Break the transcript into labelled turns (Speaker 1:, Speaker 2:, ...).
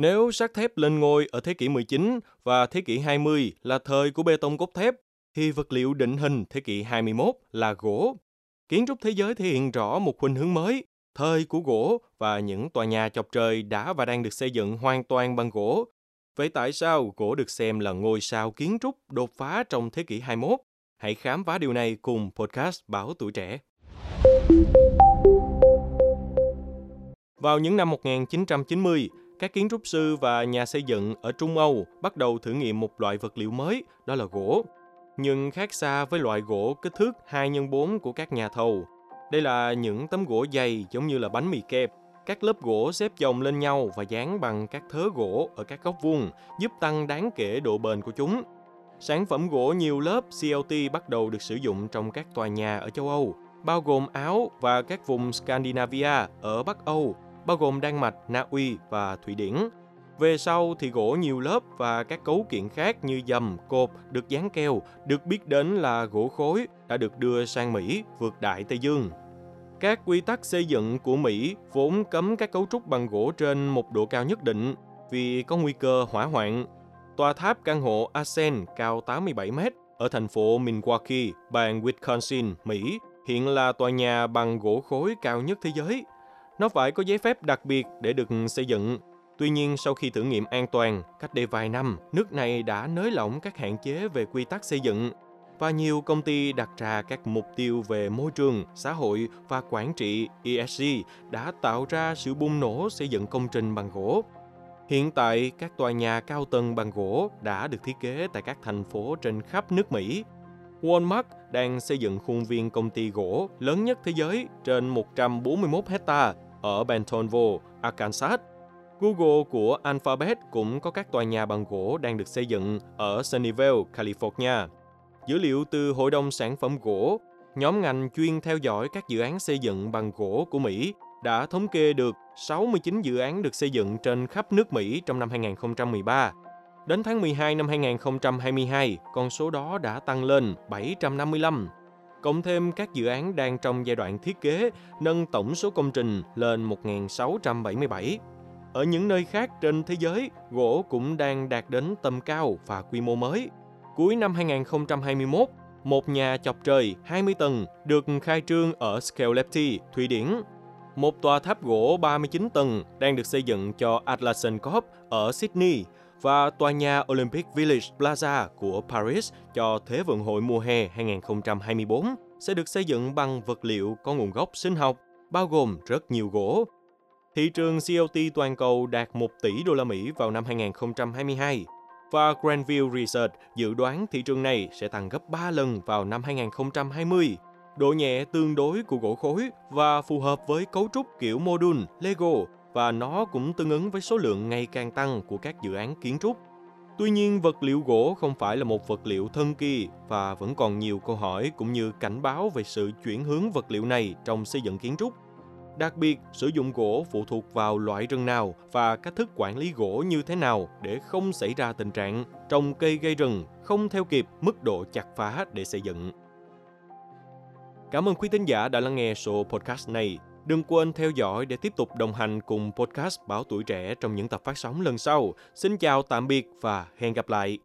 Speaker 1: Nếu sắt thép lên ngôi ở thế kỷ 19 và thế kỷ 20 là thời của bê tông cốt thép, thì vật liệu định hình thế kỷ 21 là gỗ. Kiến trúc thế giới thể hiện rõ một khuynh hướng mới, thời của gỗ và những tòa nhà chọc trời đã và đang được xây dựng hoàn toàn bằng gỗ. Vậy tại sao gỗ được xem là ngôi sao kiến trúc đột phá trong thế kỷ 21? Hãy khám phá điều này cùng podcast Báo Tuổi Trẻ. Vào những năm 1990, các kiến trúc sư và nhà xây dựng ở Trung Âu bắt đầu thử nghiệm một loại vật liệu mới, đó là gỗ. Nhưng khác xa với loại gỗ kích thước 2 x 4 của các nhà thầu. Đây là những tấm gỗ dày giống như là bánh mì kẹp. Các lớp gỗ xếp chồng lên nhau và dán bằng các thớ gỗ ở các góc vuông, giúp tăng đáng kể độ bền của chúng. Sản phẩm gỗ nhiều lớp CLT bắt đầu được sử dụng trong các tòa nhà ở châu Âu, bao gồm Áo và các vùng Scandinavia ở Bắc Âu bao gồm Đan Mạch, Na Uy và Thụy Điển. Về sau thì gỗ nhiều lớp và các cấu kiện khác như dầm, cột được dán keo được biết đến là gỗ khối đã được đưa sang Mỹ vượt Đại Tây Dương. Các quy tắc xây dựng của Mỹ vốn cấm các cấu trúc bằng gỗ trên một độ cao nhất định vì có nguy cơ hỏa hoạn. Tòa tháp căn hộ Asen cao 87 mét ở thành phố Milwaukee, bang Wisconsin, Mỹ hiện là tòa nhà bằng gỗ khối cao nhất thế giới – nó phải có giấy phép đặc biệt để được xây dựng. Tuy nhiên, sau khi thử nghiệm an toàn, cách đây vài năm, nước này đã nới lỏng các hạn chế về quy tắc xây dựng và nhiều công ty đặt ra các mục tiêu về môi trường, xã hội và quản trị ESG đã tạo ra sự bùng nổ xây dựng công trình bằng gỗ. Hiện tại, các tòa nhà cao tầng bằng gỗ đã được thiết kế tại các thành phố trên khắp nước Mỹ. Walmart đang xây dựng khuôn viên công ty gỗ lớn nhất thế giới trên 141 hecta ở Bentonville, Arkansas. Google của Alphabet cũng có các tòa nhà bằng gỗ đang được xây dựng ở Sunnyvale, California. Dữ liệu từ Hội đồng Sản phẩm Gỗ, nhóm ngành chuyên theo dõi các dự án xây dựng bằng gỗ của Mỹ đã thống kê được 69 dự án được xây dựng trên khắp nước Mỹ trong năm 2013. Đến tháng 12 năm 2022, con số đó đã tăng lên 755 cộng thêm các dự án đang trong giai đoạn thiết kế, nâng tổng số công trình lên 1.677. Ở những nơi khác trên thế giới, gỗ cũng đang đạt đến tầm cao và quy mô mới. Cuối năm 2021, một nhà chọc trời 20 tầng được khai trương ở Skellefteå, Thụy Điển. Một tòa tháp gỗ 39 tầng đang được xây dựng cho Atlassian Corp ở Sydney và tòa nhà Olympic Village Plaza của Paris cho Thế vận hội mùa hè 2024 sẽ được xây dựng bằng vật liệu có nguồn gốc sinh học, bao gồm rất nhiều gỗ. Thị trường CLT toàn cầu đạt 1 tỷ đô la Mỹ vào năm 2022 và Grandview Research dự đoán thị trường này sẽ tăng gấp 3 lần vào năm 2020. Độ nhẹ tương đối của gỗ khối và phù hợp với cấu trúc kiểu module Lego và nó cũng tương ứng với số lượng ngày càng tăng của các dự án kiến trúc. Tuy nhiên, vật liệu gỗ không phải là một vật liệu thân kỳ và vẫn còn nhiều câu hỏi cũng như cảnh báo về sự chuyển hướng vật liệu này trong xây dựng kiến trúc. Đặc biệt, sử dụng gỗ phụ thuộc vào loại rừng nào và cách thức quản lý gỗ như thế nào để không xảy ra tình trạng trồng cây gây rừng không theo kịp mức độ chặt phá để xây dựng. Cảm ơn quý tín giả đã lắng nghe số podcast này. Đừng quên theo dõi để tiếp tục đồng hành cùng podcast Báo Tuổi Trẻ trong những tập phát sóng lần sau. Xin chào, tạm biệt và hẹn gặp lại.